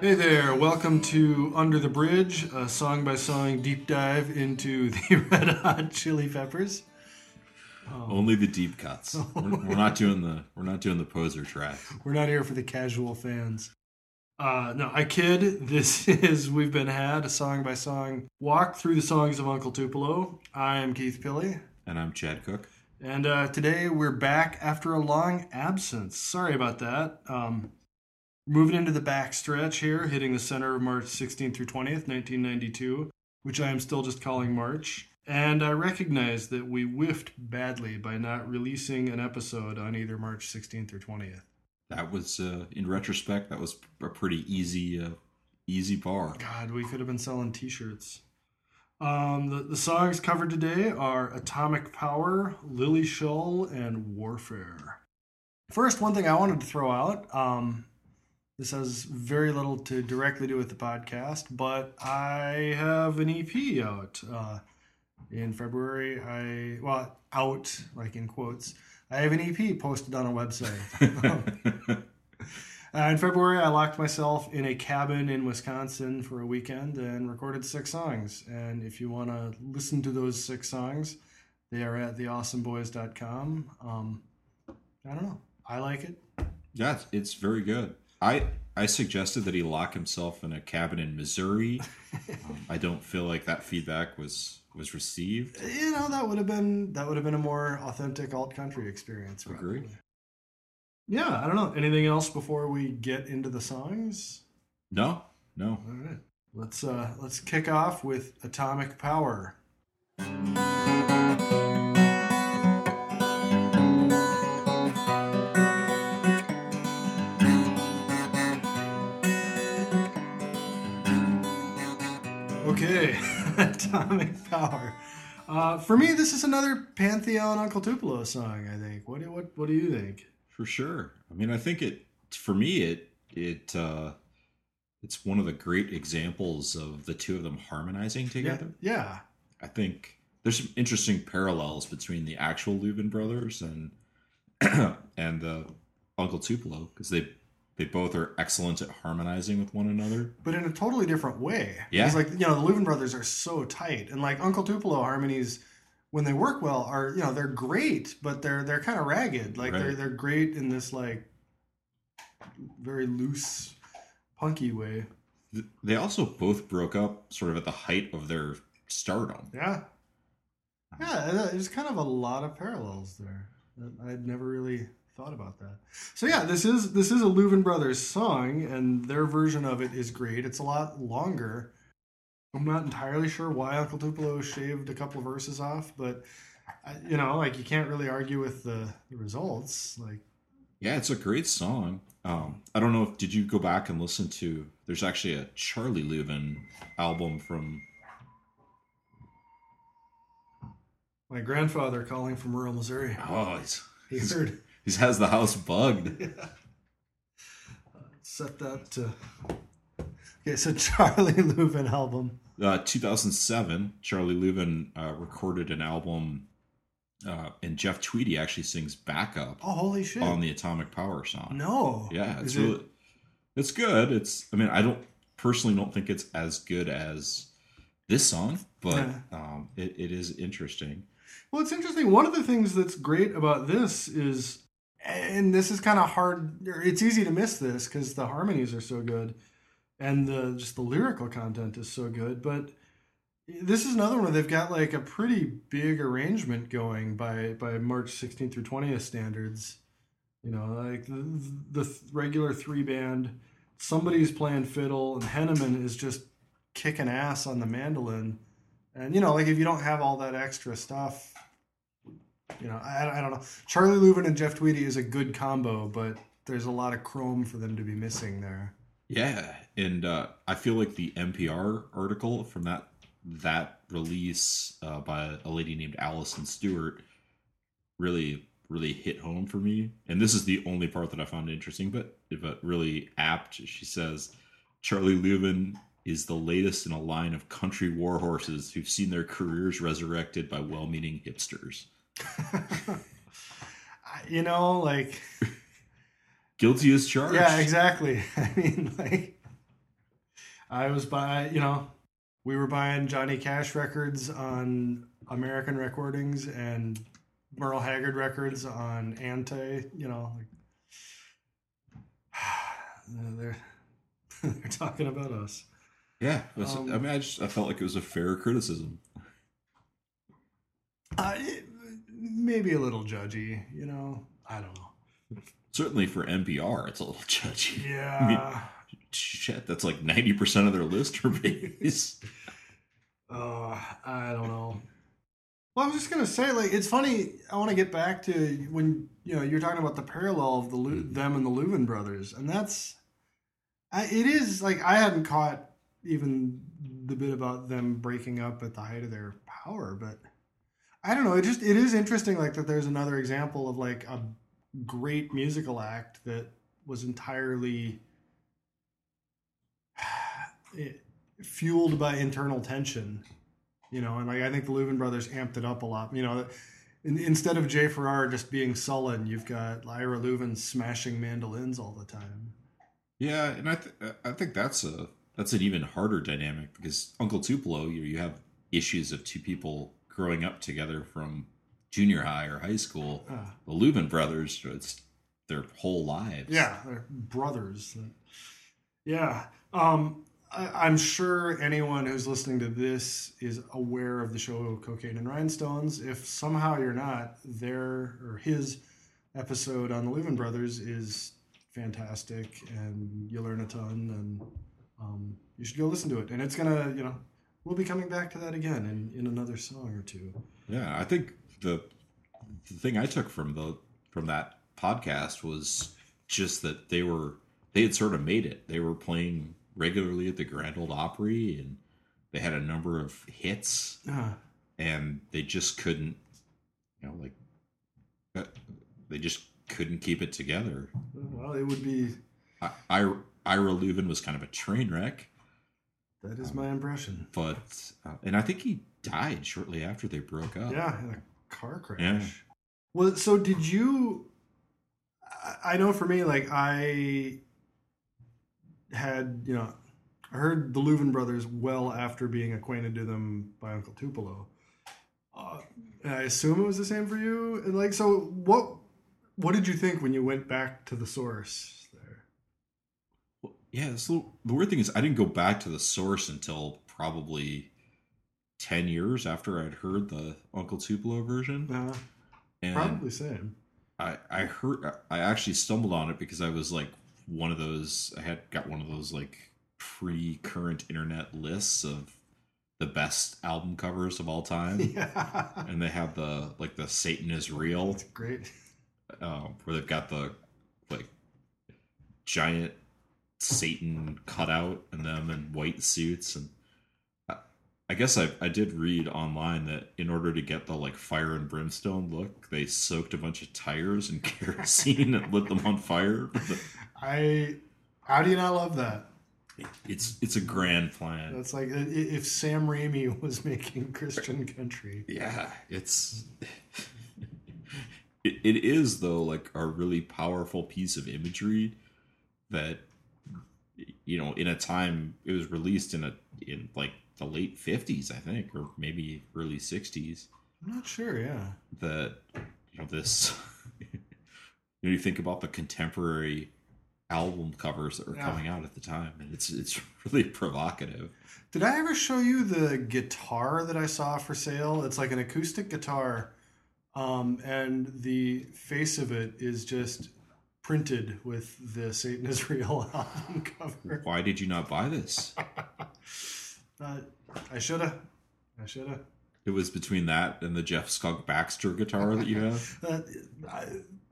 Hey there, welcome to Under the Bridge, a song by song deep dive into the Red Hot Chili Peppers. Only the deep cuts. We're, we're not doing the we're not doing the poser track. We're not here for the casual fans. Uh, no, I kid. This is We've Been Had, a song by song walk through the songs of Uncle Tupelo. I am Keith Pilley, And I'm Chad Cook. and uh, today we're back after a long absence. Sorry about that. Um, moving into the back stretch here, hitting the center of March 16th through 20th, 1992, which I am still just calling March. And I recognize that we whiffed badly by not releasing an episode on either March 16th or 20th. That was uh, in retrospect that was a pretty easy uh, easy bar. God, we could have been selling T-shirts. Um, the, the songs covered today are Atomic Power, Lilli Schull, and Warfare. First, one thing I wanted to throw out. Um, this has very little to directly do with the podcast, but I have an EP out uh, in February. I well out like in quotes. I have an EP posted on a website. Uh, in February, I locked myself in a cabin in Wisconsin for a weekend and recorded six songs. And if you want to listen to those six songs, they are at theawesomeboys.com. Um, I don't know. I like it. yeah, it's, it's very good. I I suggested that he lock himself in a cabin in Missouri. um, I don't feel like that feedback was was received. You know that would have been that would have been a more authentic alt country experience. Agreed. Yeah, I don't know. Anything else before we get into the songs? No, no. All right. Let's uh let's kick off with Atomic Power. Atomic Power. Uh, for me, this is another Pantheon Uncle Tupelo song. I think. What do what what do you think? For sure. I mean, I think it for me it it uh it's one of the great examples of the two of them harmonizing together. yeah, I think there's some interesting parallels between the actual Louvin brothers and and the Uncle Tupelo because they they both are excellent at harmonizing with one another. but in a totally different way. Yeah. It's like, you know, the Louvin brothers are so tight. And like Uncle Tupelo harmonies, when they work well, are, you know, they're great, but they're they're kind of ragged. Like they're they're great in this like very loose, punky way. They also both broke up sort of at the height of their stardom. Yeah. Yeah, there's kind of a lot of parallels there. that I'd never really thought about that. So yeah, this is this is a Louvin Brothers song, and their version of it is great. It's a lot longer. I'm not entirely sure why Uncle Tupelo shaved a couple verses off, but you know, like you can't really argue with the, the results. Like, Yeah, it's a great song. Um, I don't know if did you go back and listen to? There's actually a Charlie Louvin album from my grandfather calling from rural Missouri, oh, he's, he he's heard he has the house bugged. set that to. Okay, so Charlie Louvin album. Uh, 2007, Charlie Louvin uh, recorded an album, uh, and Jeff Tweedy actually sings backup Oh, holy shit! on the Atomic Power song. no, Yeah, it's Is it- really, it's good. It's, I mean, I don't personally don't think it's as good as this song, but Yeah. um, it, it is interesting. Well, it's interesting. One of the things that's great about this is, and this is kind of hard. It's easy to miss this because the harmonies are so good, and the just the lyrical content is so good. But this is another one where they've got like a pretty big arrangement going by by March 16th through 20th standards. You know, like the, the regular three band, somebody's playing fiddle, and Henneman is just kicking ass on the mandolin. And you know, like if you don't have all that extra stuff, you know, I, I don't know. Charlie Louvin and Jeff Tweedy is a good combo, but there's a lot of chrome for them to be missing there. Yeah, and uh, I feel like the NPR article from that that release uh, by a lady named Allison Stewart really really hit home for me. And this is the only part that I found interesting, but but really apt. She says Charlie Louvin is the latest in a line of country war horses who've seen their careers resurrected by well-meaning hipsters. I- you know, like Guilty as charged. yeah, exactly. I mean, like I was by, you know, we were buying Johnny Cash records on American Recordings and Merle Haggard records on Anti. You know, like, they're they're talking about us. Yeah, Um, I mean, I just I felt like it was a fair criticism. Uh, it- maybe a little judgy. You know, I don't know. Certainly for NPR, it's a little judgy. Yeah. Shit, that's like ninety percent of their listener base. Uh, I don't know. Well, I was just gonna say, like, it's funny. I want to get back to when you know you're talking about the parallel of the Lu- Mhm. them and the Louvin brothers, and that's, I, it is like I hadn't caught even the bit about them breaking up at the height of their power, but I don't know. It just it is interesting, like that. There's another example of like a great musical act that was entirely. Fueled by internal tension, you know, and like I think the Louvin brothers amped it up a lot. You know, in, instead of Jay Farrar just being sullen, you've got Ira Louvin smashing mandolins all the time. Yeah, and I th- I think that's a that's an even harder dynamic because Uncle Tupelo, you you have issues of two people growing up together from junior high or high school. Ah. The Louvin brothers, it's their whole lives. Yeah, they're brothers. Yeah. Um, I, I'm sure anyone who's listening to this is aware of the show Cocaine and Rhinestones. If somehow you're not, their or his episode on the Louvin brothers is fantastic, and you learn a ton, and um, you should go listen to it. And it's gonna, you know, we'll be coming back to that again in, in another song or two. Yeah, I think the the thing I took from the from that podcast was just that they were they had sort of made it. They were playing regularly at the Grand Ole Opry, and they had a number of hits, Ah, and they just couldn't, you know, like uh, they just couldn't keep it together. well, it would be. I, I Ira Louvin was kind of a train wreck, That is my impression. but uh, and I think he died shortly after they broke up. Yeah, in a car crash. Yeah. Well, so did you? I- know for me, like I had, you know, I heard the Louvin brothers well after being acquainted to them by Uncle Tupelo. Uh, and I assume it was the same for you. And like, so what? What did you think when you went back to the source Yeah, so the weird thing is, I didn't go back to the source until probably ten years after I'd heard the Uncle Tupelo version, Uh, and probably same. I I heard I actually stumbled on it because I was like one of those I had got one of those like pre current internet lists of the best album covers of all time, yeah, and they have the like the Satan is real. Great. um, where they've got the like giant Satan cutout and them in white suits and I, I guess I, I did read online that in order to get the like fire and brimstone look they soaked a bunch of tires in kerosene and lit them on fire I. How do you not love that? it's it's a grand plan That's like if Sam Raimi was making Christian country. yeah it's it, it is though like a really powerful piece of imagery that you know in a time it was released in a in like the late 50s i think or maybe early 60s I'm not sure. Yeah. that you know this you know you think about the contemporary album covers that were Yeah. coming out at the time and it's it's really provocative Did I ever show you the guitar that I saw for sale? It's like an acoustic guitar, um, and the face of it is just printed with the Satan is Real album cover. why did you not buy this Uh, I should have. I should have. it was between that and the jeff skunk baxter guitar that you have Uh, I,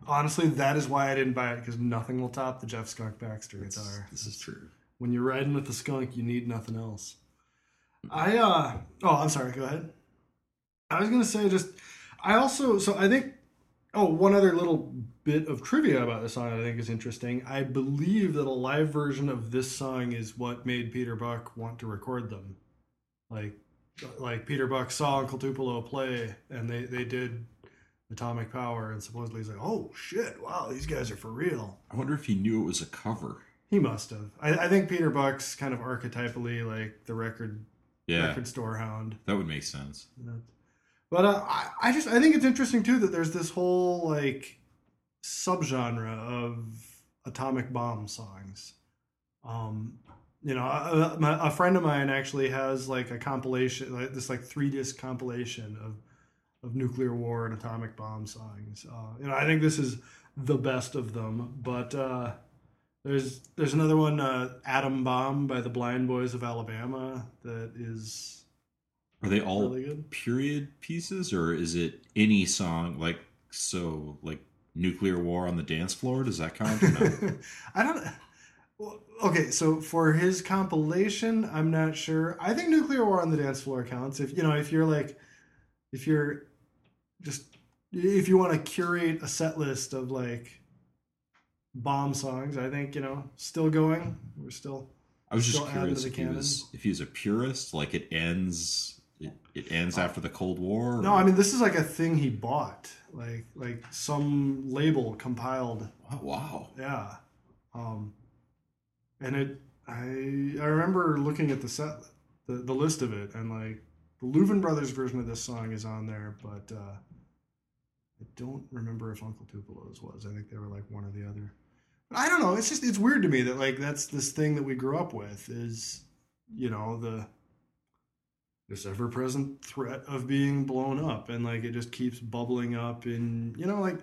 honestly, that is why I didn't buy it because nothing will top the Jeff Skunk Baxter guitar. this is true When you're riding with the skunk, you need nothing else. I uh oh, I'm sorry. Go ahead. I was gonna say just I also so I think oh one other little bit of trivia about this song I think is interesting. I believe that a live version of this song is what made Peter Buck want to record them. Like like Peter Buck saw Uncle Tupelo play and they they did Atomic Power and supposedly he's like oh shit wow these guys are for real. I wonder if he knew it was a cover. He must have. I, I think Peter Buck's kind of archetypally like the record Yeah, record store hound. that would make sense. But uh, I, I just I think it's interesting too that there's this whole like subgenre of atomic bomb songs. Um, you know, a, a- friend of mine actually has like a compilation, like this like three disc compilation of of nuclear war and atomic bomb songs. Uh, you know, I think this is the best of them. But uh, there's there's another one, uh, "Atom Bomb" by the Blind Boys of Alabama, that is Are they all really good. period pieces, or is it any song like so like nuclear war on the dance floor? Does that count? No? I don't. well, Okay, so for his compilation, I'm not sure. I think "Nuclear War on the Dance Floor" counts. If you know, if you're like, if you're just, if you want to curate a set list of like bomb songs, I think you know, still going. We're still. I was just curious if he was if he was a purist, like it ends it, it ends after the Cold War. No, I mean this is like a thing he bought, like like some label compiled Oh, wow. Yeah. Um, and it, I, I remember looking at the set, the, the list of it, and like the Louvin Brothers version of this song is on there, but uh, I don't remember if Uncle Tupelo's was. I think they were like one or the other. But I don't know. It's just it's weird to me that like that's this thing that we grew up with is, you know, the this ever present threat of being blown up, and like it just keeps bubbling up, and you know, like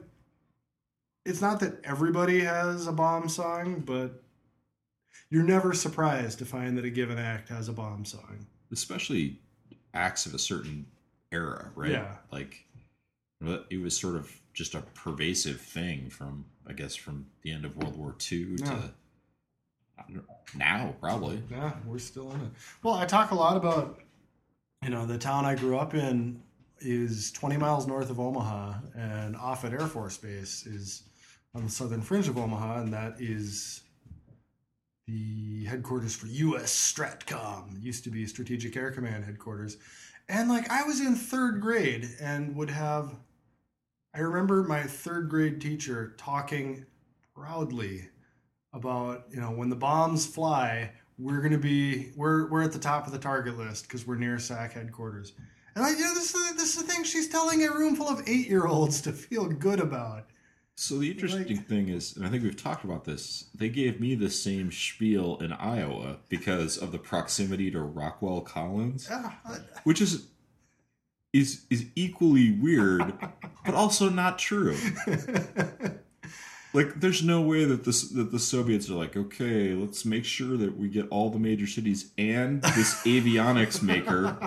it's not that everybody has a bomb song, but you're never surprised to find that a given act has a bomb song. Especially acts of a certain era, right? Yeah. Like it was sort of just a pervasive thing from I guess from the end of World War II Yeah. to I don't know, now, probably. Yeah, we're still in it. Well, I talk a lot about, you know, the town I grew up in is 20 miles north of Omaha, and Offutt Air Force Base is on the southern fringe of Omaha, and that is the headquarters for U.S. Stratcom. It used to be Strategic Air Command headquarters. And like I was in third grade and would have, I remember my third grade teacher talking proudly about you know when the bombs fly we're going to be we're we're at the top of the target list because we're near SAC headquarters and like you know this is this is the thing she's telling a room full of eight year olds to feel good about So the interesting Like- thing is, and I think we've talked about this, they gave me the same spiel in Iowa because of the proximity to Rockwell Collins, yeah, which is is is equally weird, but also not true. Like, there's no way that this that the Soviets are like, okay, let's make sure that we get all the major cities and this avionics maker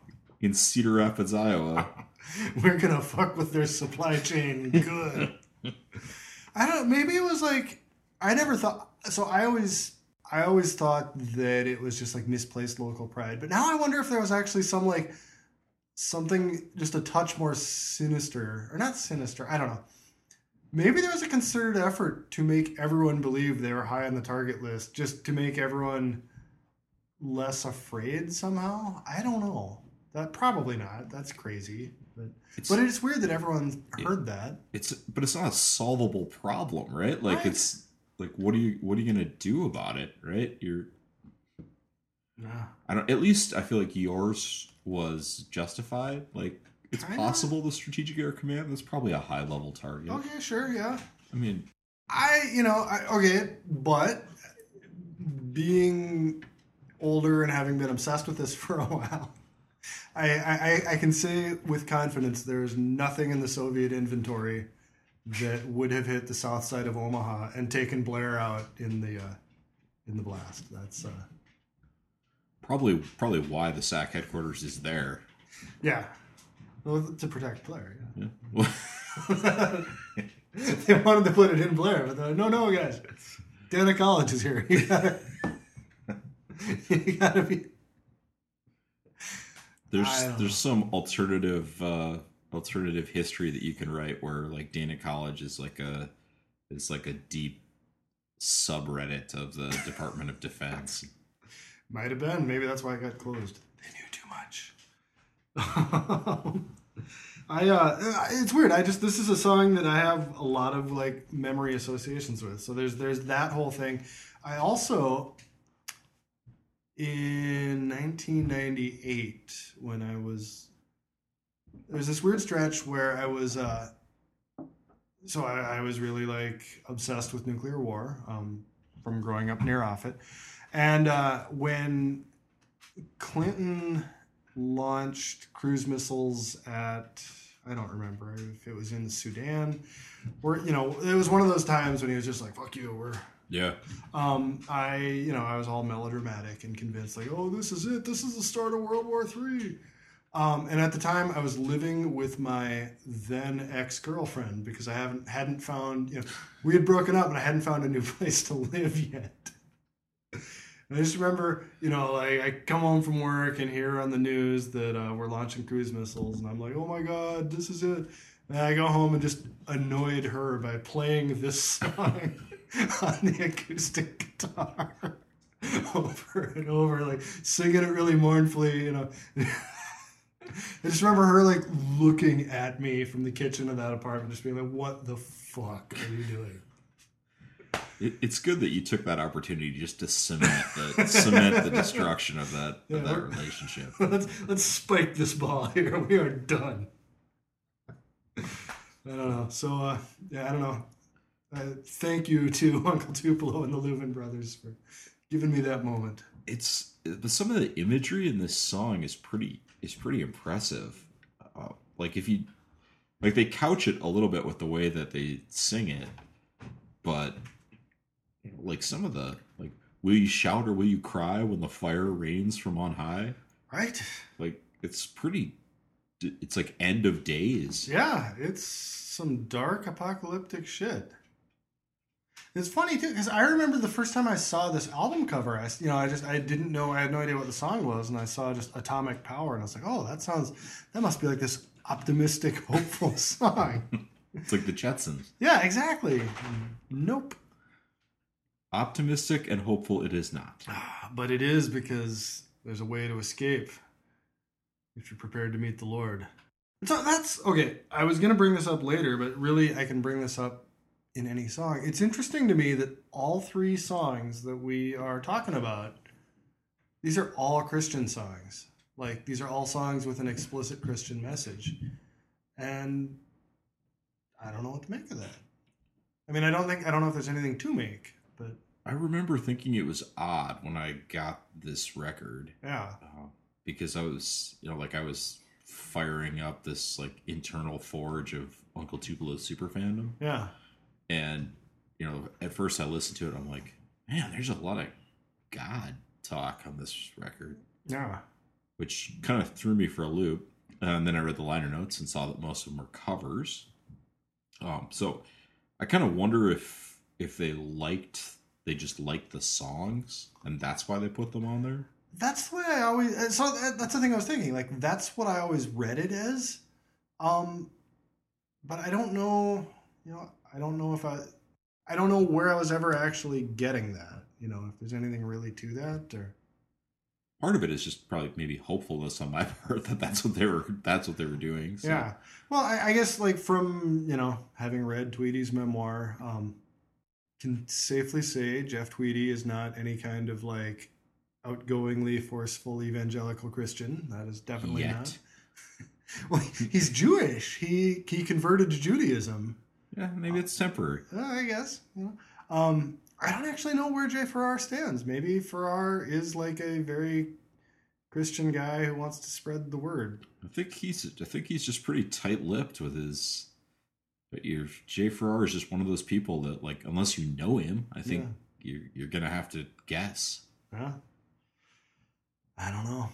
in Cedar Rapids, Iowa. we're gonna fuck with their supply chain. Good. I don't maybe it was like i never thought so i always i always thought that it was just like misplaced local pride but now i wonder if there was actually some like something just a touch more sinister or not sinister i don't know maybe there was a concerted effort to make everyone believe they were high on the target list just to make everyone less afraid somehow i don't know that probably not that's crazy but It's, but it's weird that everyone heard that. it's but it's not a solvable problem, right? Like Right. it's like what are you what are you gonna do about it, right? You're Yeah. I don't at least I feel like yours was justified. Like it's Kinda. possible the strategic air command that's probably a high level target. Okay, sure, yeah. I mean, I, you know, I, okay, but being older and having been obsessed with this for a while, I, I, I can say with confidence there is nothing in the Soviet inventory that would have hit the south side of Omaha and taken Blair out in the uh, in the blast. That's uh, probably probably why the SAC headquarters is there. yeah, well, to protect Blair. Yeah. Yeah. They wanted to put it in Blair, but they're like, no, no, guys. Dana College is here. You gotta, you gotta be. there's there's some alternative uh alternative history that you can write where like Dana College is like a is like a deep subreddit of the Department of Defense. Might have been. Maybe that's why it got closed. They knew too much. I uh, it's weird. I just this is a song that I have a lot of like memory associations with. So there's there's that whole thing. I also in 1998 when I was there was this weird stretch where I was uh so I, I was really like obsessed with nuclear war um, from growing up near Offutt, and uh, when Clinton launched cruise missiles at I don't remember if it was in the Sudan, or you know it was one of those times when he was just like "fuck you," we're Yeah. um, I, you know, I was all melodramatic and convinced, like, oh, this is it. This is the start of World War Three. Um, and at the time, I was living with my then ex girlfriend because I haven't hadn't found, you know, we had broken up and I hadn't found a new place to live yet. And I just remember, you know, like I come home from work and hear on the news that uh, we're launching cruise missiles, and I'm like, oh my god, this is it. And I go home and just annoyed her by playing this song on the acoustic guitar over and over, like singing it really mournfully, you know. I just remember her like looking at me from the kitchen of that apartment, just being like, "What the fuck are you doing?" It, it's good that you took that opportunity just to cement the cement the destruction of that Yeah, of that relationship. let's let's spike this ball here. We are done. I don't know. So uh, yeah, I don't know. Uh, thank you to Uncle Tupelo and the Louvin brothers for giving me that moment. It's but some of the imagery in this song is pretty is pretty impressive. Uh, like if you like they couch it a little bit with the way that they sing it, but you know, like some of the like will you shout or will you cry when the fire rains from on high? Right? Like it's pretty. It's like end of days. Yeah, it's some dark apocalyptic shit. It's funny too because I remember the first time I saw this album cover. I, you know, I just I didn't know I had no idea what the song was, and I saw just Atomic Power, and I was like, oh, that sounds that must be like this optimistic, hopeful song. It's like the Jetsons. yeah, exactly. Nope. Optimistic and hopeful it is not. Ah, but it is because there's a way to escape if you're prepared to meet the Lord. So that's okay. I was going to bring this up later, but really I can bring this up in any song. It's interesting to me that all three songs that we are talking about, these are all Christian songs. Like these are all songs with an explicit Christian message. And I don't know what to make of that. I mean, I don't think I don't know if there's anything to make, but I remember thinking it was odd when I got this record yeah. uh, because I was, you know, like I was firing up this like internal forge of Uncle Tupelo's super fandom, Yeah. and you know, at first I listened to it, I'm like, man, there's a lot of God talk on this record, Yeah. which kind of threw me for a loop. And then I read the liner notes and saw that most of them are covers. Um, so I kind of wonder if if they liked they just liked the songs and that's why they put them on there. That's the way I always. uh, So that's the thing I was thinking. Like that's what I always read it as. Um, but I don't know. You know, I don't know if I. I don't know where I was ever actually getting that. You know, if there's anything really to that, or Part of it is just probably maybe hopefulness on my part that that's what they were that's what they were doing. So. yeah. Well, I, I guess like from you know having read Tweedy's memoir, um, can safely say Jeff Tweedy is not any kind of like outgoingly forceful evangelical Christian. That is definitely Yet. not. well, he's Jewish. He he converted to Judaism. Yeah, maybe it's temporary. Uh, I guess. You know. Um, I don't actually know where Jay Farrar stands. Maybe Farrar is like a very Christian guy who wants to spread the word. I think he's I think he's just pretty tight-lipped with his but you're Jay Farrar is just one of those people that like unless you know him, I think you're you're gonna have to guess. Yeah. I don't know.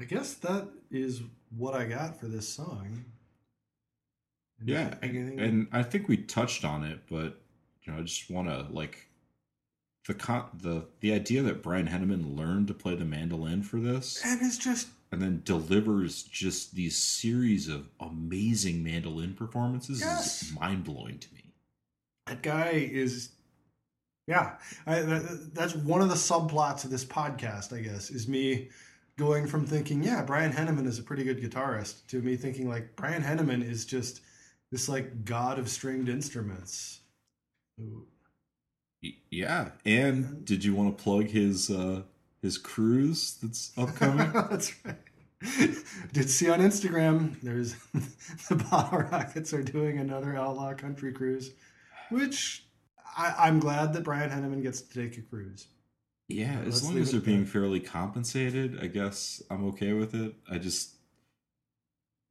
I guess that is what I got for this song. Yeah, Anything- and I think we touched on it, but you know, I just want to like the con- the the idea that Brian Henneman learned to play the mandolin for this, and it's just and then delivers just these series of amazing mandolin performances Yes. is mind blowing to me. that guy is yeah I, that, that's one of the subplots of this podcast i guess is me going from thinking yeah brian henneman is a pretty good guitarist to me thinking like brian henneman is just this like god of stringed instruments Y- Yeah, and did you want to plug his uh his cruise that's upcoming? That's right. Did see on Instagram there's the Bottle Rockets are doing another outlaw country cruise, which I, I'm glad that Brian Henneman gets to take a cruise. yeah, as long as they're being fairly compensated, I guess I'm okay with it. I just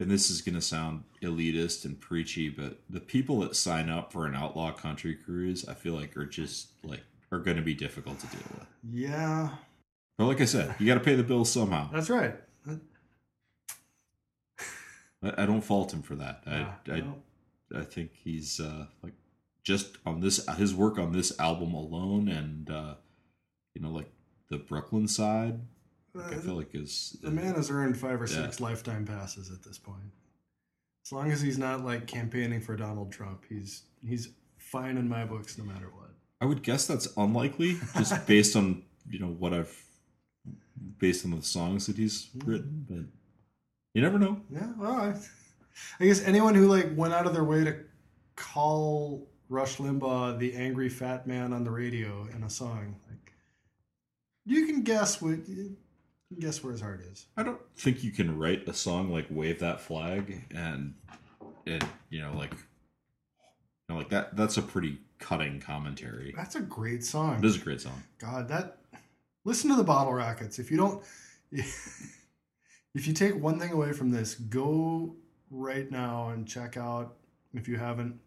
and this is gonna sound elitist and preachy, but the people that sign up for an outlaw country cruise, I feel like are just like are gonna be difficult to deal with. Yeah, But like I said, you got to pay the bills somehow. that's right. I, I don't fault him for that. I, Yeah, I no. I think he's uh, like just on this his work on this album alone, and uh, you know, like the Brooklyn side. I feel like is the man has earned five or Yeah. six lifetime passes at this point. As long as he's not like campaigning for Donald Trump, he's he's fine in my books no matter what. I would guess that's unlikely, just based on you know what I've based on the songs that he's hmm. written. But you never know. Yeah, well, I, I guess anyone who like went out of their way to call Rush Limbaugh the angry fat man on the radio in a song, like you can guess what guess where his heart is. I don't think you can write a song like "Wave That Flag" and and you know like you know like that. That's a pretty cutting commentary. That's a great song. It is a great song. God, that listen to the Bottle Rockets. If you don't, if you take one thing away from this, go right now and check out if you haven't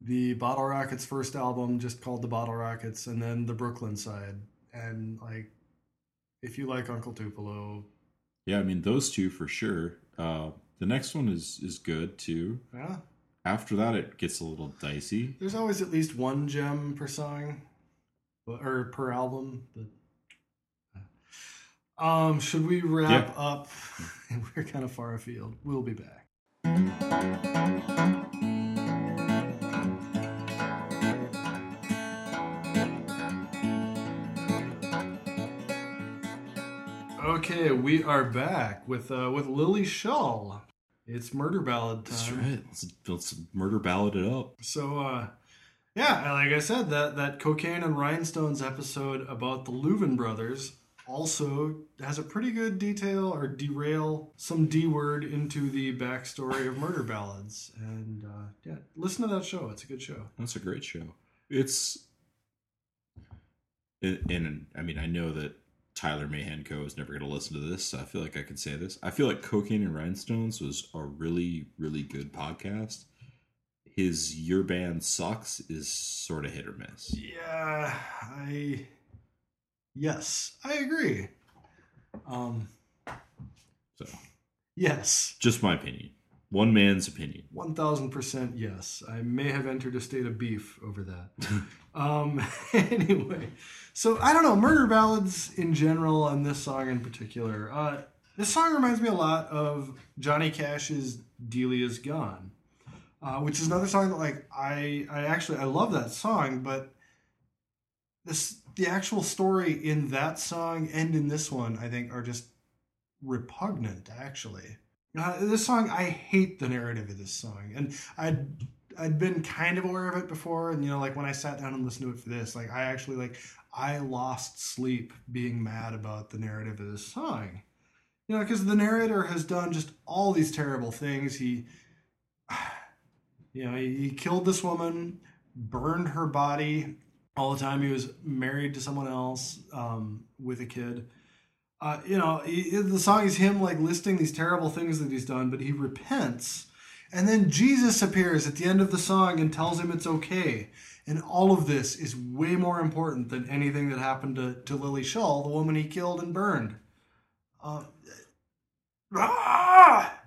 the Bottle Rockets first album, just called the Bottle Rockets, and then the Brooklyn side. And like, if you like Uncle Tupelo, Yeah, I mean those two for sure. Uh, the next one is is good too. yeah, After that, it gets a little dicey. there's always at least one gem per song, or per album. But um, should we wrap Yeah. up? We're kind of far afield. We'll be back. Okay, we are back with uh, with Lilli Schull. It's murder ballad time. That's right. Let's, let's murder ballad it up. So, uh, yeah, like I said, that that cocaine and rhinestones episode about the Louvin brothers also has a pretty good detail or derail some D word into the backstory of murder ballads. And uh, yeah, listen to that show; it's a good show. That's a great show. It's and, and I mean I know that Tyler Mahan Coe is never going to listen to this. So I feel like I can say this. I feel like Cocaine and Rhinestones was a really really good podcast. His Your Band Sucks is sort of hit or miss. Yeah, I yes, I agree. Um, So yes. just my opinion. One man's opinion. One thousand percent yes. I may have entered a state of beef over that. um, anyway, so I don't know murder ballads in general, and this song in particular. Uh, this song reminds me a lot of Johnny Cash's "Delia's Gone," uh, which is another song that like I I actually I love that song, but this the actual story in that song and in this one I think are just repugnant actually. Uh, this song, I hate the narrative of this song, and I'd I'd been kind of aware of it before, and you know, like when I sat down and listened to it for this, like I actually like I lost sleep being mad about the narrative of this song, you know, because the narrator has done just all these terrible things. He, you know, he, he killed this woman, burned her body all the time. He was married to someone else um, with a kid uh, you know, he, the song is him like listing these terrible things that he's done, but he repents. And then Jesus appears at the end of the song and tells him it's okay. And all of this is way more important than anything that happened to, to Lily Shaw, the woman he killed and burned. Uh, ah!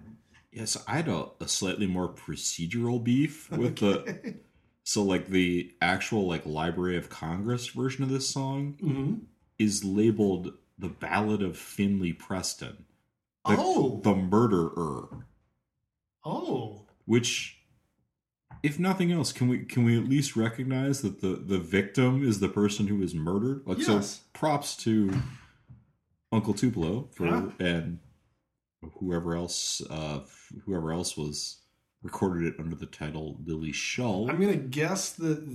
Yes, I had a, a slightly more procedural beef with the so like the actual like Library of Congress version of this song hmm is labeled the Ballad of Finley Preston, the, Oh, the murderer. oh, Which, if nothing else, can we can we at least recognize that the the victim is the person who was murdered? Like Yes. so, props to Uncle Tupelo for Yeah. and whoever else uh whoever else was recorded it under the title Lilli Schull. I'm gonna guess that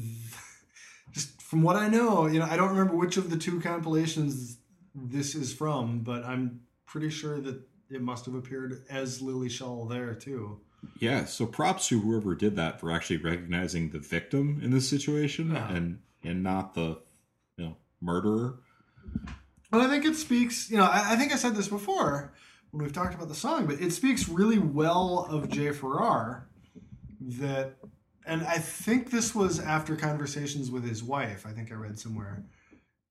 just from what I know, you know, I don't remember which of the two compilations this is from, but I'm pretty sure that it must have appeared as Lily Shaw there too. Yeah, so props to whoever did that for actually recognizing the victim in this situation Yeah. and and not the you know murderer. But I think it speaks, you know, I, I think I said this before when we've talked about the song, but it speaks really well of Jay Farrar that, and I think this was after conversations with his wife. I think I read somewhere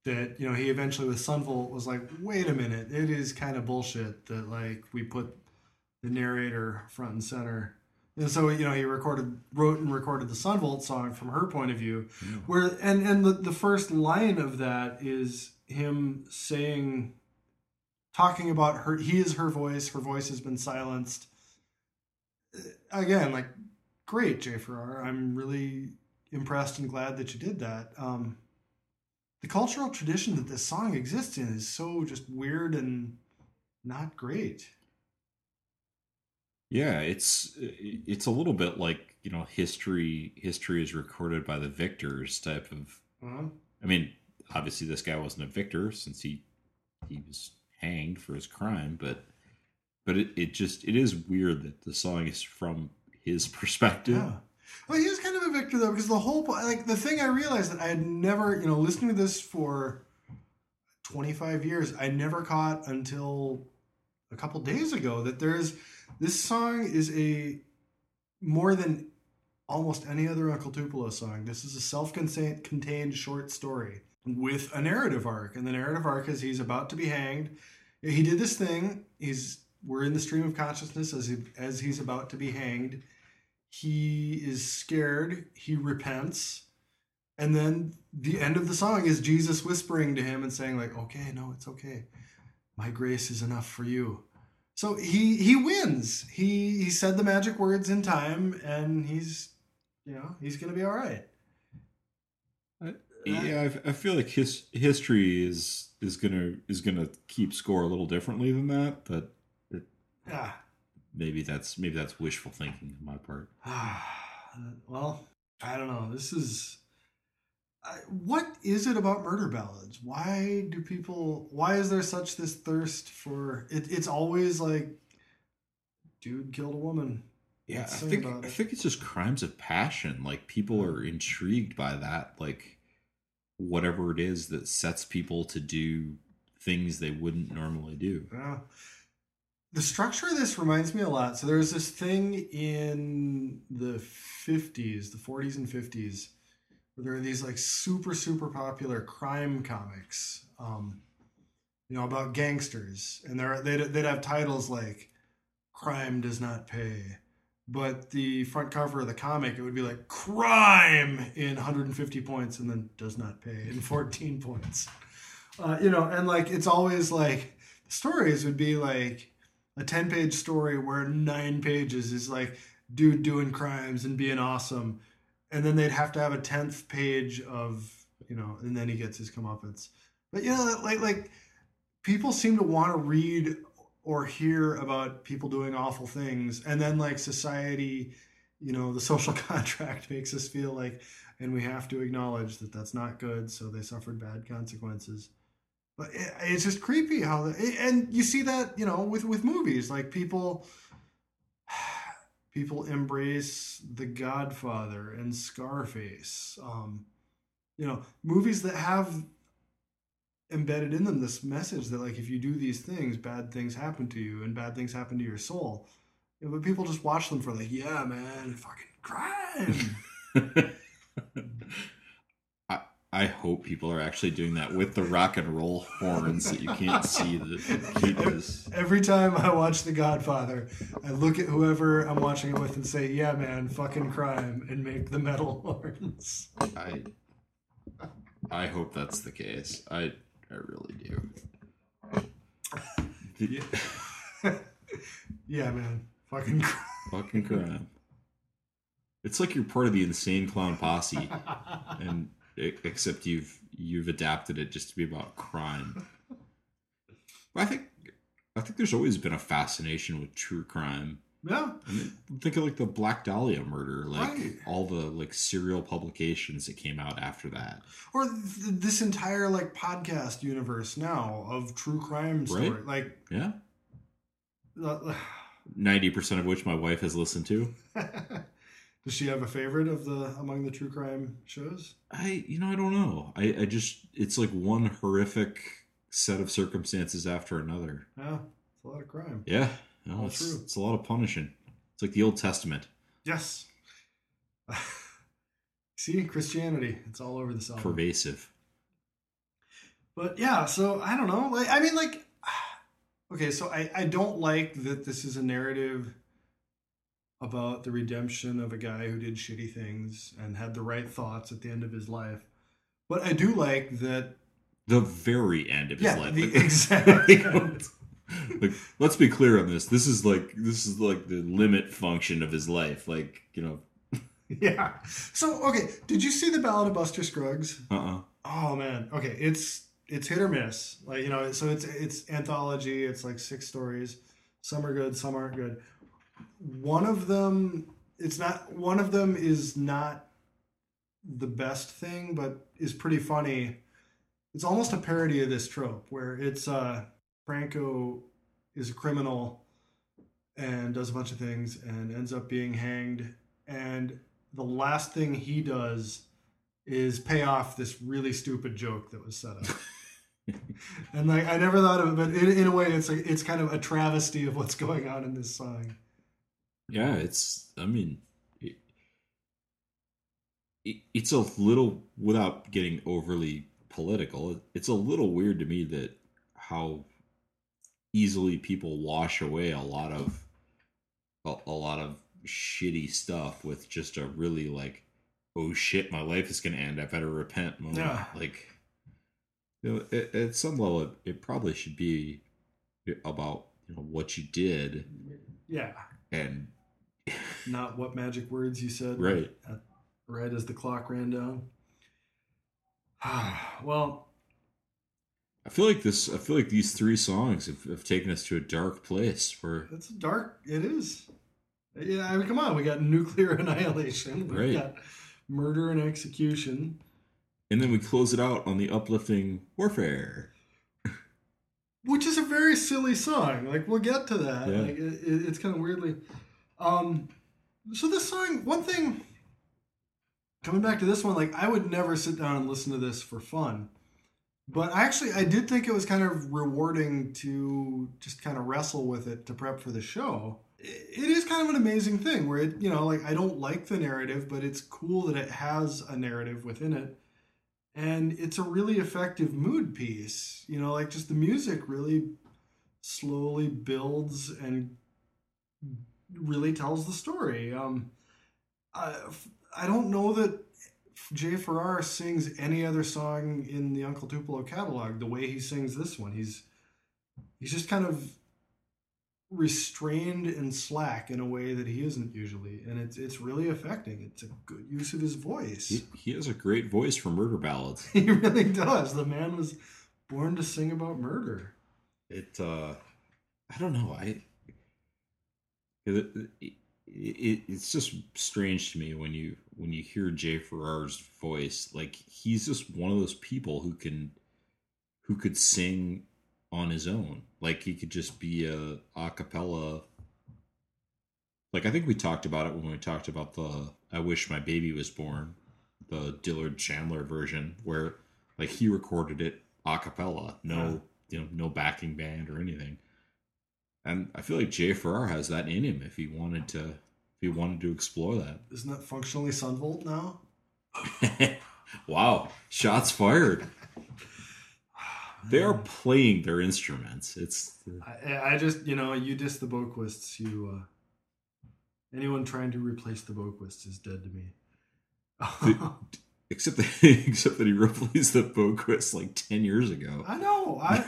that, you know, he eventually with Son Volt was like, wait a minute, it is kind of bullshit that, like, we put the narrator front and center. And so, you know, he recorded, wrote and recorded the Son Volt song from her point of view. Where and and the, the first line of that is him saying talking about her he is her voice her voice has been silenced. Again like great jay farrar. I'm really impressed and glad that you did that. Um the cultural tradition that this song exists in is so just weird and not great Yeah, it's it's a little bit like you know history history is recorded by the victors type of. uh, I mean, obviously this guy wasn't a victor since he he was hanged for his crime, but but it, it just it is weird that the song is from his perspective. Yeah. Well, he was kind of a victor though, because the whole like the thing I realized that I had never, you know, listening to this for twenty five years, I never caught until a couple days ago that there's this song is a more than almost any other Uncle Tupelo song. This is a self-contained short story with a narrative arc, and the narrative arc is he's about to be hanged. He did this thing. He's we're in the stream of consciousness as he, as he's about to be hanged he is scared. He repents. And then the end of the song is jesus whispering to him and saying like okay no it's okay. My grace is enough for you. So he he wins. He he said the magic words in time and he's you know he's gonna be all right. Uh, yeah, I, I feel like his history is is gonna is gonna keep score a little differently than that, but yeah maybe that's maybe that's wishful thinking on my part. well i don't know this is I, what is it about murder ballads why do people why is there such this thirst for it, it's always like dude killed a woman Yeah, I Let's think I think it's just crimes of passion. Like people are intrigued by that. Like whatever it is that sets people to do things they wouldn't normally do. Yeah. The structure of this reminds me a lot. So there was this thing in the 50s, the 40s and 50s, where there are these like super, super popular crime comics, um, you know, about gangsters. And they'd, they'd have titles like Crime Does Not Pay. But the front cover of the comic, it would be like crime in 150 points and then does not pay in 14 points. Uh, you know, and like it's always like stories would be like a 10 page story where nine pages is like dude doing crimes and being awesome. And then they'd have to have a 10th page of you know and then he gets his comeuppance. But you know like like people seem to want to read or hear about people doing awful things. And then like society you know the social contract makes us feel like and we have to acknowledge that that's not good so they suffered bad consequences but it, it's just creepy how the, and you see that you know with with movies like people people embrace the godfather and scarface um you know movies that have embedded in them this message that like if you do these things bad things happen to you and bad things happen to your soul. You know, but people just watch them for like yeah man fucking crime I hope people are actually doing that with the rock and roll horns that you can't see this. Every time I watch The Godfather, I look at whoever I'm watching it with and say, "Yeah, man, fucking crime," and make the metal horns. I I hope that's the case. I I really do. The- Yeah, man, fucking crime. Fucking crime. It's like you're part of the insane clown posse, and except you've you've adapted it just to be about crime. But I think I think there's always been a fascination with true crime. Yeah. I mean, think of like the Black Dahlia murder, like Right. all the like serial publications that came out after that. Or th- this entire like podcast universe now of true crime story. Right. Like, Yeah, uh, ninety percent of which my wife has listened to. does she have a favorite of the among the true crime shows? I, you know, I don't know. I, I just, it's like one horrific set of circumstances after another. Yeah, it's a lot of crime. Yeah, no, All it's, true. it's a lot of punishing. It's like the Old Testament, Yes. See, Christianity. It's all over the album. pervasive. But yeah, so I don't know. Like, I mean, like, okay, so I, I don't like that this is a narrative about the redemption of a guy who did shitty things and had the right thoughts at the end of his life. But I do like that. The very end of his Yeah, life. the Like- exact like let's be clear on this this is like this is like the limit function of his life like you know Yeah. So okay, did you see the Ballad of Buster Scruggs? uh-uh Oh man. Okay, it's it's hit or miss. Like you know, so it's it's anthology. It's like six stories. Some are good, some aren't good. One of them, it's not. One of them is not the best thing, but is pretty funny. It's almost a parody of this trope where it's uh Franco is a criminal and does a bunch of things and ends up being hanged and the last thing he does is pay off this really stupid joke that was set up. and like I never thought of it, but in, in a way, it's like it's kind of a travesty of what's going on in this song. Yeah it's i mean it, it, it's a little without getting overly political it's a little weird to me that how easily people wash away a lot of a, a lot of shitty stuff with just a really like oh shit my life is gonna end i better repent moment Yeah. like you know at, at some level it, it probably should be about you know what you did. Yeah, and not what magic words you said. right uh, at- right as the clock ran down. well, i feel like this i feel like these three songs have, have taken us to a dark place where it's dark. It is. Yeah, I mean, come on. We got nuclear annihilation. We Right. got murder and execution. and then we close it out on the uplifting warfare which is a very silly song. Like we'll get to that. Yeah. Like it, it- it's kind of weirdly. Um, so this song, one thing. Coming back to this one, like I would never sit down and listen to this for fun, but actually I did think it was kind of rewarding to just kind of wrestle with it to prep for the show. It it is kind of an amazing thing where it, you know, like I don't like the narrative, but it's cool that it has a narrative within it and it's a really effective mood piece you know like just the music really slowly builds and really tells the story. Um i, I don't know that jay farrar sings any other song in the uncle tupelo catalog the way he sings this one. He's he's just kind of restrained and slack in a way that he isn't usually and it's it's really affecting. It's a good use of his voice. He, he has a great voice for murder ballads. He really does. The man was born to sing about murder. It uh i don't know i it, it, it, it's just strange to me when you when you hear jay farrar's voice like he's just one of those people who can who could sing on his own. Like he could just be a a cappella. Like i think we talked about it when we talked about the i wish my baby was born the dillard chandler version where like he recorded it a cappella no you know no backing band or anything and i feel like jay farrar has that in him if he wanted to if he wanted to explore that Isn't that functionally Son Volt now? wow shots fired they are playing their instruments it's I, I just, you know, you diss the Boquists. You, uh, anyone trying to replace the Boquists is dead to me. Except that except that he replaced the Boquist like 10 years ago I know. I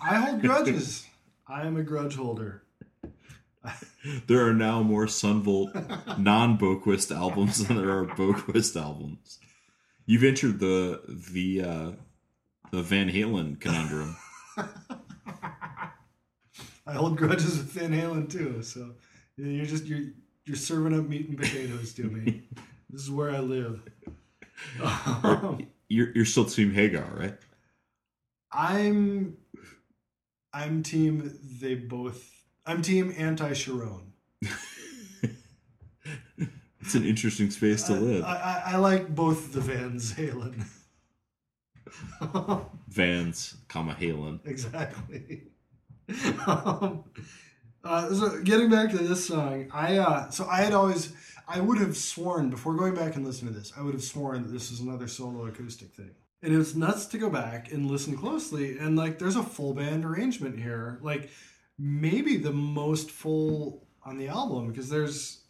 I hold grudges. I am a grudge holder. there are now more Son Volt non-boquist albums than there are boquist albums you've entered the the uh the van halen conundrum I hold grudges with Van Halen too. So You're just you're you're serving up meat and potatoes to me. this is where I live. You're you're still Team Hagar, right? I'm I'm team they both I'm team anti Sharon. It's an interesting space to live. I, I, I like both the Van Halen. Vans, comma Halen. exactly. Um, uh, so getting back to this song, I uh, so I had always I would have sworn before going back and listening to this, I would have sworn that this is another solo acoustic thing. And it's nuts to go back and listen closely, and like there's a full band arrangement here, like maybe the most full on the album because there's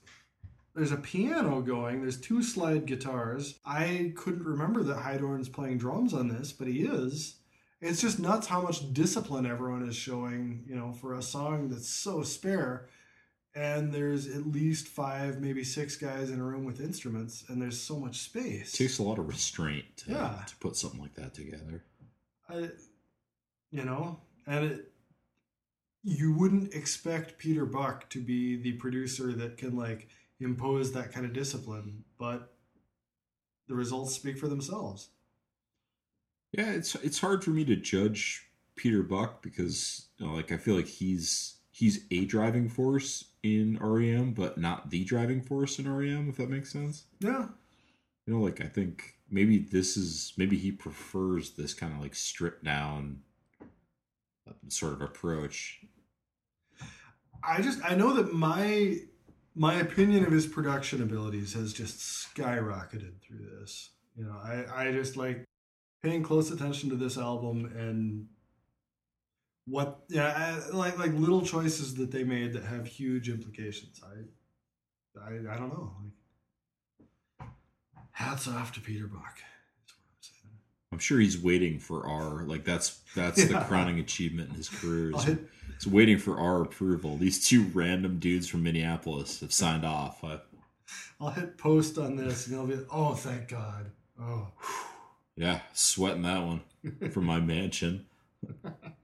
there's a piano going. There's two slide guitars. I couldn't remember that Heidorn's playing drums on this, but he is. It's just nuts how much discipline everyone is showing, you know, for a song that's so spare. And there's at least five, maybe six guys in a room with instruments, and there's so much space. It takes a lot of restraint to, Yeah. to put something like that together. I, you know, and it, you wouldn't expect Peter Buck to be the producer that can like impose that kind of discipline, but the results speak for themselves. Yeah, it's it's hard for me to judge Peter Buck because you know, like I feel like he's he's a driving force in REM, but not the driving force in REM. If that makes sense. Yeah, You know, like I think maybe this is maybe he prefers this kind of like stripped down uh, sort of approach. I just I know that my my opinion of his production abilities has just skyrocketed through this. You know, I I just like paying close attention to this album and what yeah like like little choices that they made that have huge implications. I I I don't know. Like hats off to Peter Buck. I'm. I'm sure he's waiting for our like that's that's the crowning achievement in his career. I'll Is It's waiting for our approval. These two random dudes from Minneapolis have signed off. I, I'll hit post on this and they'll be oh thank God. Oh. yeah, sweating that one from my mansion.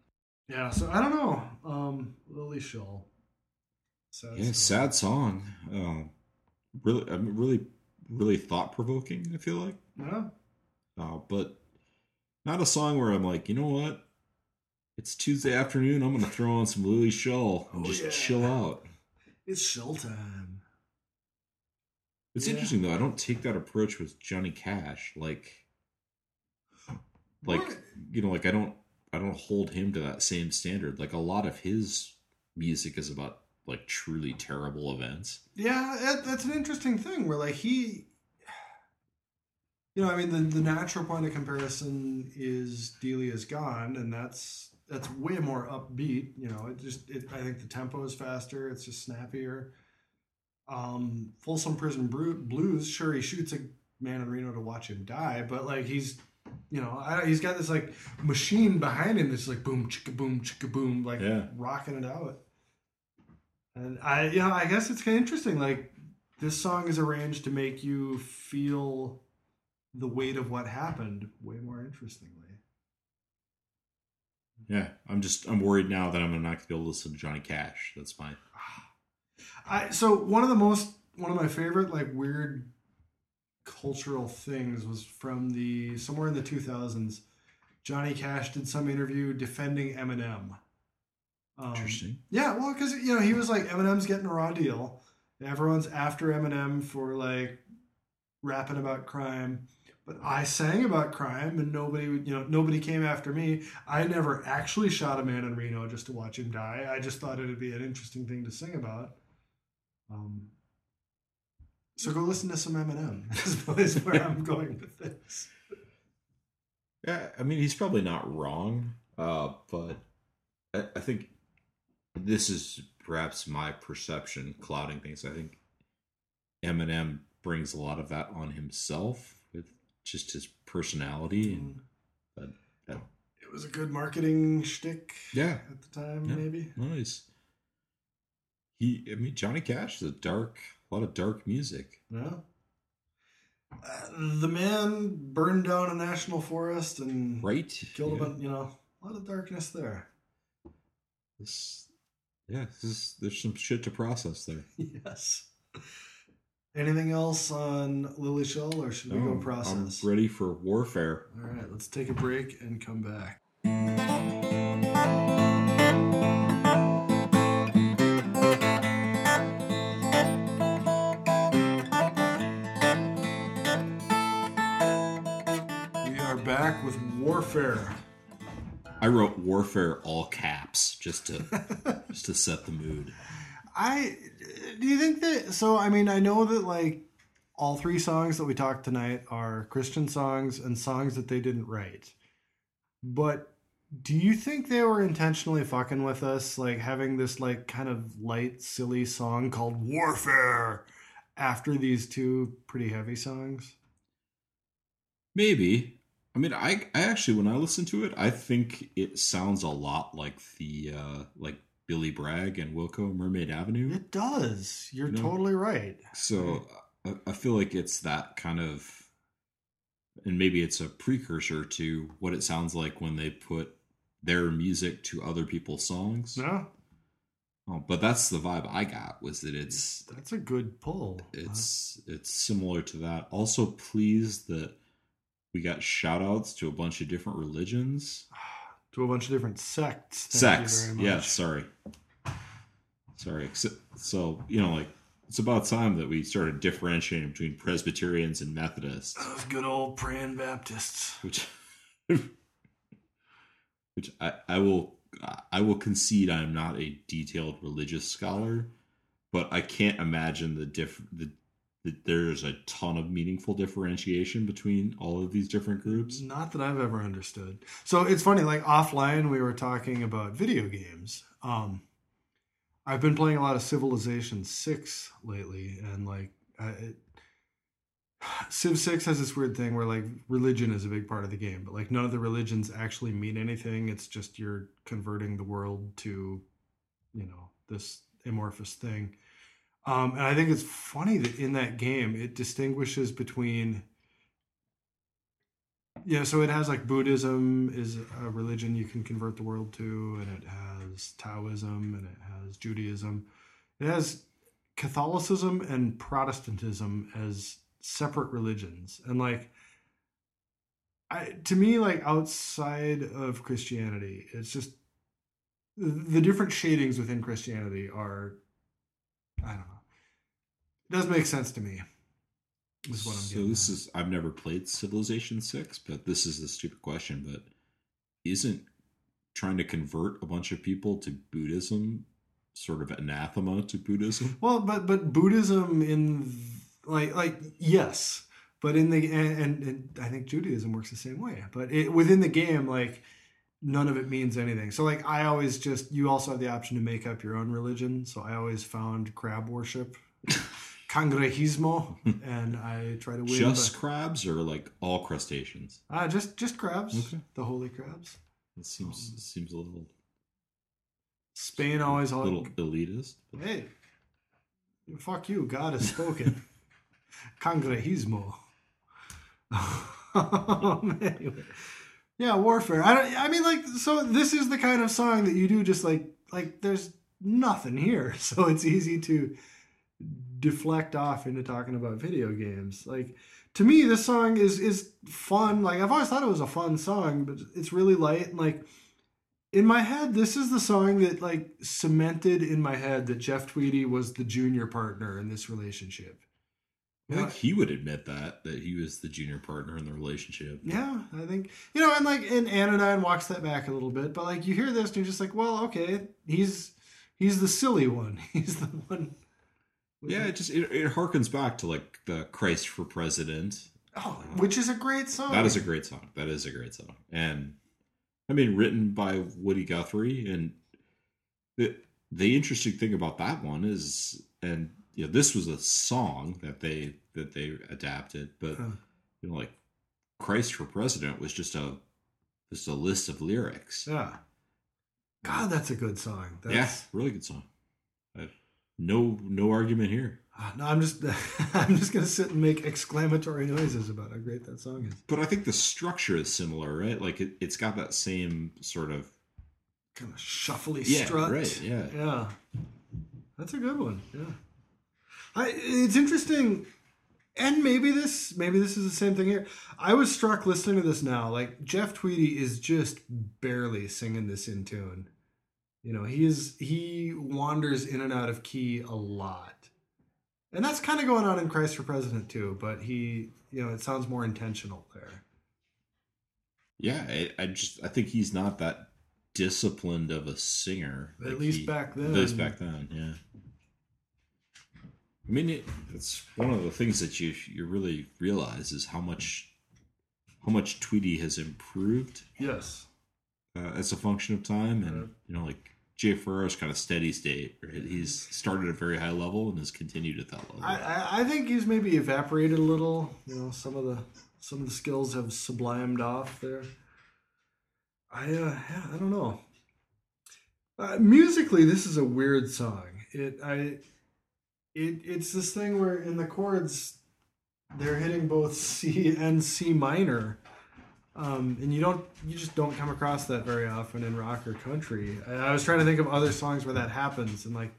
Yeah, so I don't know. Um, Lilli Schull. Sad Yeah, story. sad song. Um, really, I mean, really, really thought provoking. I feel like, Yeah, uh, but not a song where I'm like, you know what? It's Tuesday afternoon. I'm gonna throw on some Lilli Schull and Oh, just yeah. chill out. it's show time. It's Yeah. interesting though. I don't take that approach with Johnny Cash. Like, like What? you know, like I don't, I don't hold him to that same standard. Like a lot of his music is about like truly terrible events. Yeah, that, that's an interesting thing where like he, you know, I mean, the the natural point of comparison is Delia's Gone, and that's that's way more upbeat. You know, it just it, I think the tempo is faster. It's just snappier. Um, Folsom Prison Blues, sure, he shoots a man in Reno to watch him die, but like he's, you know, I, he's got this like machine behind him that's like boom chicka boom chicka boom, like Yeah. rocking it out. And I, you know, I guess it's kind of interesting. Like this song is arranged to make you feel the weight of what happened way more interestingly. Yeah, I'm just, I'm worried now that I'm not gonna be able to listen to Johnny Cash. That's my, I so one of the most one of my favorite like weird cultural things was from the somewhere in the 2000s. Johnny Cash did some interview defending Eminem. Um, interesting. Yeah, well, because you know he was like Eminem's getting a raw deal. Everyone's after Eminem for like rapping about crime, but I sang about crime, and nobody, would- you know, nobody came after me. I never actually shot a man in Reno just to watch him die. I just thought it'd be an interesting thing to sing about. Um, so go listen to some Eminem. Is is where I'm going with this. Yeah, I mean, he's probably not wrong, uh, but I, I think this is perhaps my perception clouding things. I think Eminem brings a lot of that on himself with just his personality and but that, It was a good marketing shtick yeah, at the time, Yeah. maybe. nice. He, I mean, Johnny Cash is a dark, a lot of dark music. No. Uh, the man burned down a national forest and Right? killed Yeah. a bunch, you know, a lot of darkness there. This, Yeah, this is, there's some shit to process there. yes. Anything else on Lilli Schull, or should we go process? I'm ready for warfare. All right, let's take a break and come back. I wrote warfare all caps just to just to set the mood. I do you think that so I mean I know that like all three songs that we talked tonight are Christian songs and songs that they didn't write. But do you think they were intentionally fucking with us like having this like kind of light silly song called Warfare after these two pretty heavy songs? Maybe. I mean, I I actually when I listen to it, I think it sounds a lot like the uh like Billy Bragg and Wilco Mermaid Avenue. It does. You're You know? totally right. So I, I feel like it's that kind of, and maybe it's a precursor to what it sounds like when they put their music to other people's songs. No, Oh, but that's the vibe I got was that it's that's a good pull. it's it's similar to that. Also pleased that we got shout outs to a bunch of different religions. to a bunch of different sects. Thank Sex. Yeah, sorry. Sorry. So, you know, like it's about time that we started differentiating between Presbyterians and Methodists. Those good old praying Baptists. which which I, I will I will concede I'm not a detailed religious scholar, but I can't imagine the diff the there's a ton of meaningful differentiation between all of these different groups. Not that I've ever understood. So it's funny, like offline, we were talking about video games. Um, I've been playing a lot of Civilization Six lately, and like, I, it, Civ Six has this weird thing where like religion is a big part of the game, but like none of the religions actually mean anything. It's just you're converting the world to, you know, this amorphous thing. Um, and I think it's funny that in that game it distinguishes between yeah, so it has like Buddhism is a religion you can convert the world to, and it has Taoism and it has Judaism. It has Catholicism and Protestantism as separate religions. And like I to me, like outside of Christianity, it's just the different shadings within Christianity are I don't know. It does make sense to me. Is what I'm so this at. is I've never played Civilization Six, but this is a stupid question. But isn't trying to convert a bunch of people to Buddhism sort of anathema to Buddhism? Well, but but Buddhism in like like yes, but in the and, and, and I think Judaism works the same way. But it, within the game, like none of it means anything. So like I always just you also have the option to make up your own religion. So I always found crab worship, cangrejismo, and I try to win. Just by- crabs or like all crustaceans? ah, just just crabs, Okay. the holy crabs. It seems it seems a little Spain always a all little elitist. but- Hey, fuck you. God has spoken. Cangrejismo. anyway, yeah, warfare. I don't. I mean, like, so this is the kind of song that you do just like, like, there's nothing here, so it's easy to deflect off into talking about video games. Like, to me, this song is is fun. Like, I've always thought it was a fun song, but it's really light and like in my head, this is the song that like cemented in my head that Jeff Tweedy was the junior partner in this relationship. I think he would admit that that he was the junior partner in the relationship. Yeah, I think you know, and like, and Anodyne walks that back a little bit, but like, you hear this and you're just like, well, okay, he's he's the silly one. He's the one. Yeah, it just it, it harkens back to like the Christ for President. oh, which is a great song. That is a great song. That is a great song. And I mean, written by Woody Guthrie. And the the interesting thing about that one is, and you know, this was a song that they that they adapted, but Huh. you know, like Christ for President was just a just a list of lyrics. yeah. God, that's a good song. That's, yeah, really good song. I, no no argument here. Ah, No, I'm just I'm just gonna sit and make exclamatory noises about how great that song is. But I think the structure is similar, right? Like it, it's got that same sort of kind of shuffly Yeah, strut. right, yeah. yeah. That's a good one. Yeah, I, it's interesting, and maybe this maybe this is the same thing here. I was struck listening to this now. Like Jeff Tweedy is just barely singing this in tune. You know, he is he wanders in and out of key a lot, and that's kind of going on in Christ for President too. But he, you know, it sounds more intentional there. Yeah, I, I just I think he's not that disciplined of a singer. At Like least he- back then. At least back then, yeah. I mean, it, it's one of the things that you you really realize is how much how much Tweedy has improved Yes. uh, as a function of time, and you know, like Jay Farrar's kind of steady state. Right? He's started at a very high level and has continued at that level. I, I, I think he's maybe evaporated a little. You know, some of the some of the skills have sublimed off there. I uh, yeah, I don't know. Uh, musically, this is a weird song. It I it it's this thing where in the chords they're hitting both C and C minor. Um, and you don't, you just don't come across that very often in rock or country. I, I was trying to think of other songs where that happens, and like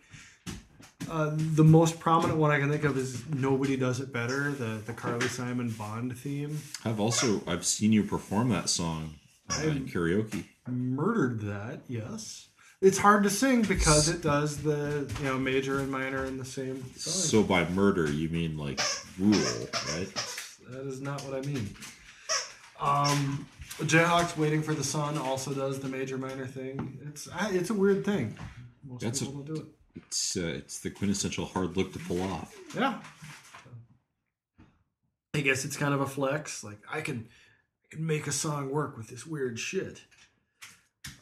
uh, the most prominent one I can think of is "Nobody Does It Better," the the Carly Simon Bond theme. I've also I've seen you perform that song uh, in karaoke. Murdered that, yes. It's hard to sing because it does the you know major and minor in the same song. So by murder you mean like rule, right? that is not what I mean. Um, Jayhawks "Waiting for the Sun" also does the major minor thing. It's it's a weird thing. Most That's a- people don't do it. It's uh, it's the quintessential hard look to pull off. Yeah. I guess it's kind of a flex. Like I can, I can make a song work with this weird shit.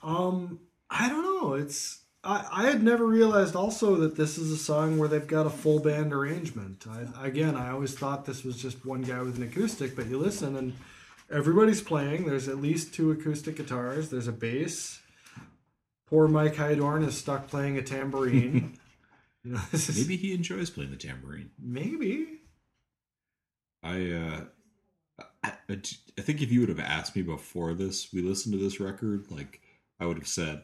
Um, I don't know. It's I, I had never realized also that this is a song where they've got a full band arrangement. I, again, I always thought this was just one guy with an acoustic, but you listen and everybody's playing. There's at least two acoustic guitars. There's a bass. Poor Mike Heidorn is stuck playing a tambourine. you know, this is, Maybe he enjoys playing the tambourine. maybe. I uh, I, I I think if you would have asked me before this, we listened to this record, like I would have said,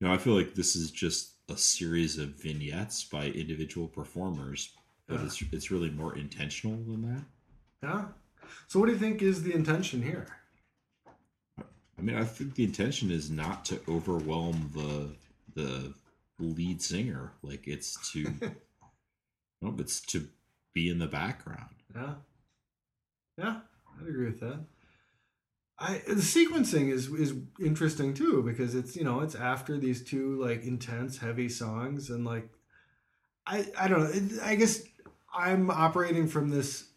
you know, I feel like this is just a series of vignettes by individual performers, but Yeah. it's it's really more intentional than that. Yeah. So what do you think is the intention here? I mean, I think the intention is not to overwhelm the the lead singer. Like it's to no, it's to be in the background. Yeah. Yeah, I'd agree with that. I the sequencing is is interesting too because it's you know it's after these two like intense heavy songs and like I I don't know it, I guess I'm operating from this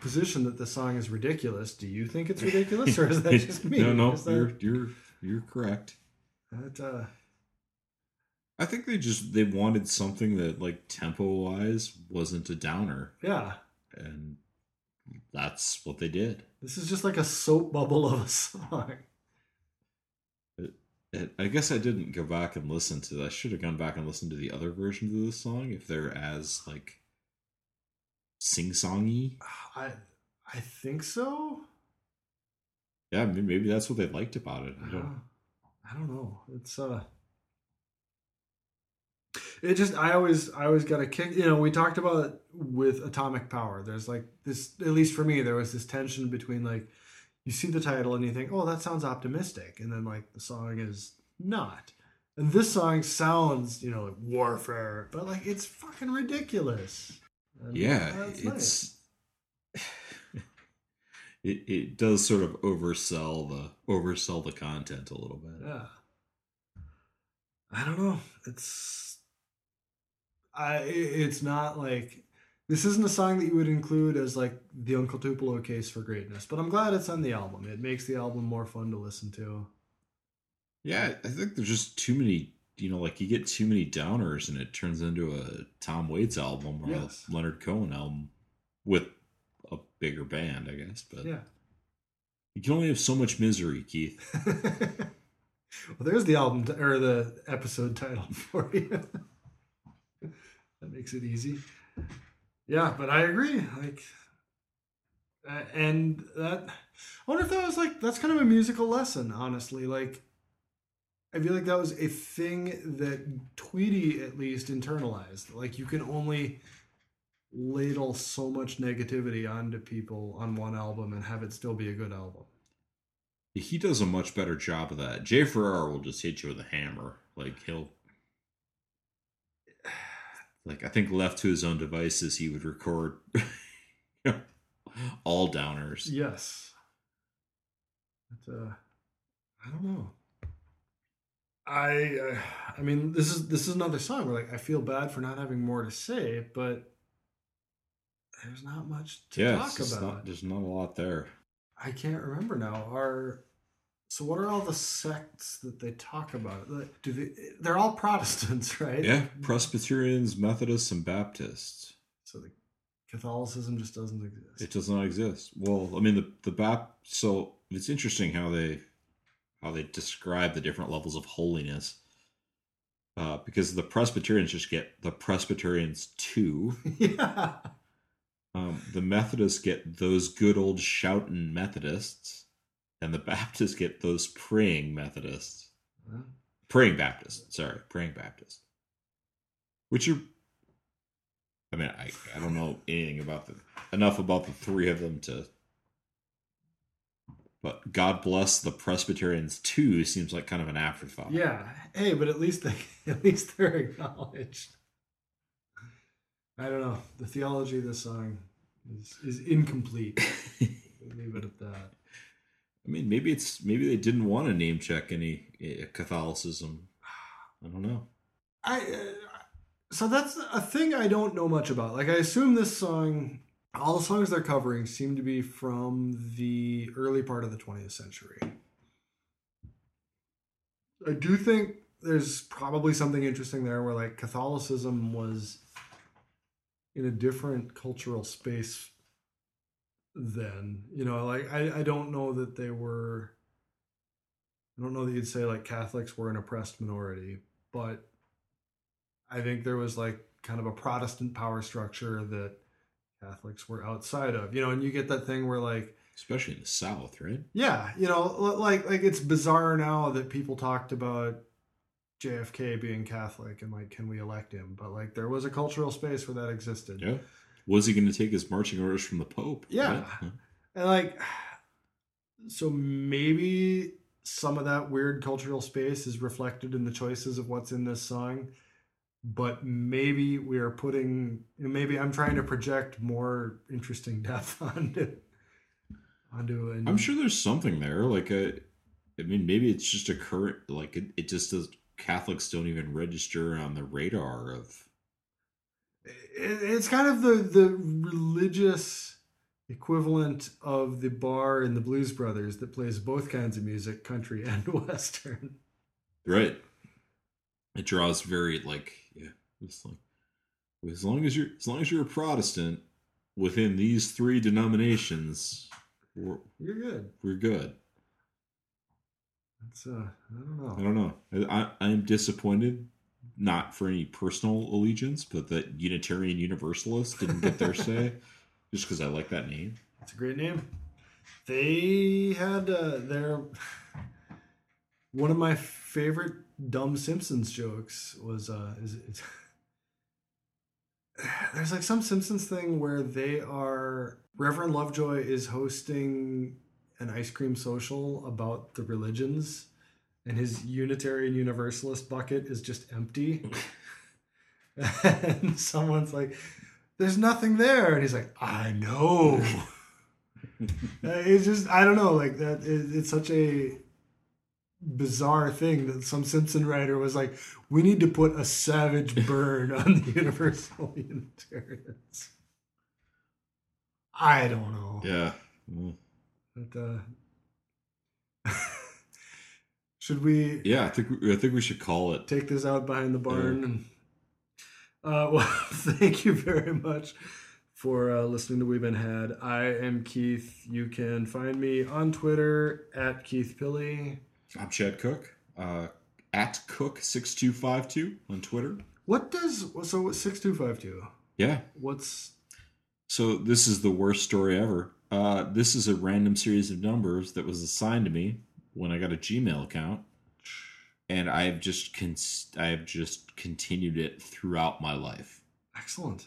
position that the song is ridiculous. Do you think it's ridiculous or is that just me? no, no, that- you're you're you're correct. that, uh, I think they just they wanted something that like tempo wise wasn't a downer, yeah. and that's what they did. This is just like a soap bubble of a song. It, it, I guess I didn't go back and listen to. I should have gone back and listened to the other versions of this song if they're as like sing songy. I I think so. Yeah, maybe that's what they liked about it. I don't. I don't know. It's uh it just I always I always got a kick you know, we talked about it with atomic power. There's like this at least for me, there was this tension between like you see the title and you think, Oh, that sounds optimistic and then like the song is not. And this song sounds, you know, like warfare, but like it's fucking ridiculous. And Yeah, that's nice. it's. It, it does sort of oversell the oversell the content a little bit. Yeah. I don't know. It's I it's not like this isn't a song that you would include as like the Uncle Tupelo case for greatness, but I'm glad it's on the album. It makes the album more fun to listen to. Yeah, I think there's just too many. You know, like you get too many downers, and it turns into a Tom Waits album or Yes. a Leonard Cohen album with a bigger band, I guess. But Yeah. you can only have so much misery, Keith. well, there's the album t- or the episode title for you. That makes it easy. Yeah, but I agree. Like, uh, and that I wonder if that was like that's kind of a musical lesson, honestly. Like, I feel like that was a thing that Tweedy at least internalized. Like you can only ladle so much negativity onto people on one album and have it still be a good album. He does a much better job of that. Jay Farrar will just hit you with a hammer. Like he'll like I think left to his own devices he would record all downers. Yes. But, uh, I don't know. I uh, I mean this is this is another song where like I feel bad for not having more to say, but there's not much to yeah, talk about. not, there's not a lot there. I can't remember now. Are so what are all the sects that they talk about? Do they? They're all Protestants, right? Yeah, Presbyterians, Methodists, and Baptists. So the Catholicism just doesn't exist. It does not exist. Well, I mean the the Bap. So it's interesting how they how they describe the different levels of holiness. Uh, because the Presbyterians just get the Presbyterians two. yeah. Um, the Methodists get those good old shouting Methodists, and the Baptists get those praying Methodists. Praying Baptists, sorry, praying Baptists. Which are, I mean, I, I don't know anything about the enough about the three of them to. But God bless the Presbyterians too seems like kind of an afterthought. Yeah. Hey, but at least they at least they're acknowledged. I don't know. The theology of this song is is incomplete. Leave it at that. I mean, maybe it's maybe they didn't want to name check any uh, Catholicism. I don't know. I uh, so that's a thing I don't know much about. Like I assume this song, all the songs they're covering seem to be from the early part of the 20th century. I do think there's probably something interesting there where like Catholicism was in a different cultural space then. You know, like I, I don't know that they were I don't know that you'd say like Catholics were an oppressed minority, but I think there was like kind of a Protestant power structure that Catholics were outside of. You know, and you get that thing where like Especially in the South, right? yeah, you know, like like it's bizarre now that people talked about JFK being Catholic and like can we elect him? But like there was a cultural space where that existed. Yeah. Was he going to take his marching orders from the Pope? Yeah. Right? And like so maybe some of that weird cultural space is reflected in the choices of what's in this song. But maybe we are putting maybe I'm trying to project more interesting depth onto onto an I'm sure there's something there. Like a, I mean, maybe it's just a current. Like it, it just does. Catholics don't even register on the radar of. It- it's kind of the the religious equivalent of the bar in the Blues Brothers that plays both kinds of music, country and western. Right. It draws very like yeah. It's like as long as you're as long as you're a Protestant within these three denominations, we're, You're good. we're good. It's uh, I don't know. I don't know. I, I I'm disappointed, not for any personal allegiance, but that Unitarian Universalists didn't get their say, just because I like that name. It's a great name. They had uh, their one of my favorite dumb Simpsons jokes was uh, is it's, there's like some Simpsons thing where they are Reverend Lovejoy is hosting an ice cream social about the religions, and his Unitarian Universalist bucket is just empty. and someone's like, "There's nothing there," and he's like, "I know." Uh, it's just I don't know like that. It, it's such a bizarre thing that some Simpson writer was like, "We need to put a savage burn on the Universal Unitarians." I don't know. Yeah. Well, But, uh, should we Yeah, I think we- I think we should call it. take this out behind the barn? And uh, well, thank you very much for uh, listening to We've Been Had. I am Keith. You can find me on Twitter at Keith Pilly. I'm Chad Cook. Uh, at Cook six two five two on Twitter. What does so what six two five two? Yeah. What's So this is the worst story ever. Uh, this is a random series of numbers that was assigned to me when I got a Gmail account. and I've just cons- I've just continued it throughout my life. Excellent.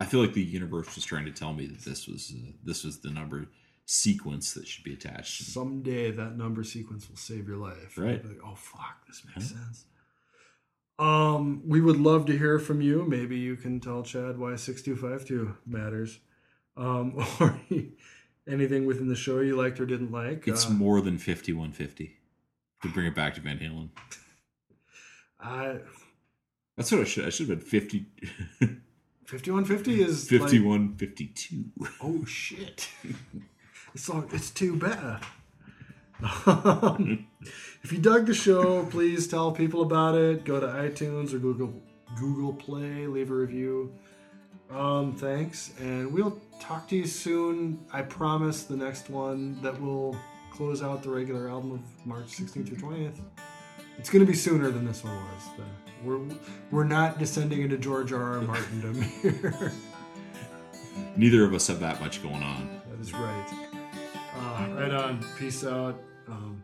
I feel like the universe was trying to tell me that this was uh, this was the number sequence that should be attached. Someday that number sequence will save your life. Right. Like, oh fuck, this makes sense. Um, we would love to hear from you. Maybe you can tell Chad why six two five two matters, um, or anything within the show you liked or didn't like. It's Uh, more than fifty one fifty. To bring it back to Van Halen, I that's what I should. I should have been 50, fifty one fifty is like- 51, 52. oh shit! it's all, it's too bad. Um, if you dug the show, please tell people about it. Go to iTunes or Google Google Play, leave a review. Um, thanks, and we'll talk to you soon. I promise the next one that will close out the regular album of March 16th through 20th. It's going to be sooner than this one was. We're we're not descending into George R. R. Martindom here. Neither of us have that much going on. that is right. Uh, right on. Peace out. Um,